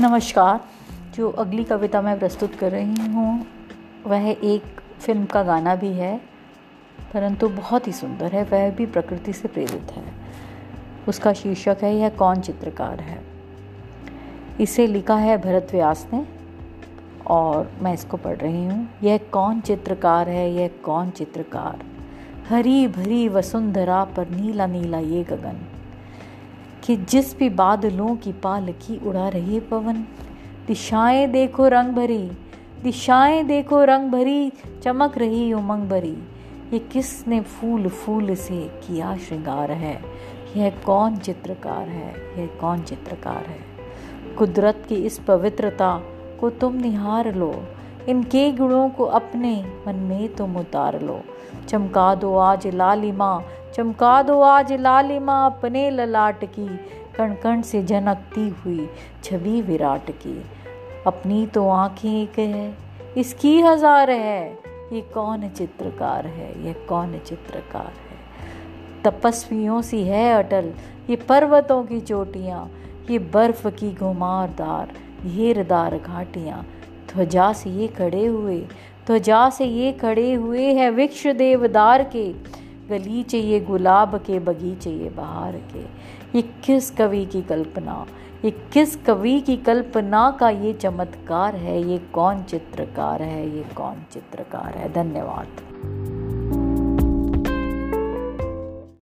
नमस्कार। जो अगली कविता मैं प्रस्तुत कर रही हूँ, वह एक फ़िल्म का गाना भी है, परंतु बहुत ही सुंदर है, वह भी प्रकृति से प्रेरित है। उसका शीर्षक है, यह कौन चित्रकार है? इसे लिखा है भरत व्यास ने, और मैं इसको पढ़ रही हूँ। यह कौन चित्रकार है? यह कौन चित्रकार? हरी भरी वसुंधरा पर नीला नीला ये गगन। कि जिस भी बादलों की पालकी उड़ा रही है पवन। दिशाएँ देखो रंग भरी, दिशाएँ देखो रंग भरी, चमक रही उमंग भरी। ये किसने फूल फूल से किया श्रृंगार है? यह कौन चित्रकार है? यह कौन चित्रकार है? कुदरत की इस पवित्रता को तुम निहार लो। इनके गुणों को अपने मन में तुम उतार लो। चमका दो आज लालिमा चमका दो आज लालिमा अपने ललाट की। कण कण से झनकती हुई छवि विराट की। अपनी तो आँखें एक है, इसकी हज़ार है। ये कौन चित्रकार है, ये कौन चित्रकार है? तपस्वियों सी है अटल, ये पर्वतों की चोटियाँ, ये बर्फ़ की घुमारदार घेरदार घाटियाँ। ध्वजा से ये खड़े हुए, ध्वजा से ये खड़े हुए हैं वृक्ष देवदार के। गलीचे चाहिए, गुलाब के बगीचे ये बहार के। ये किस कवि की कल्पना? ये किस कवि की कल्पना का ये चमत्कार है? ये कौन चित्रकार है? ये कौन चित्रकार है? धन्यवाद।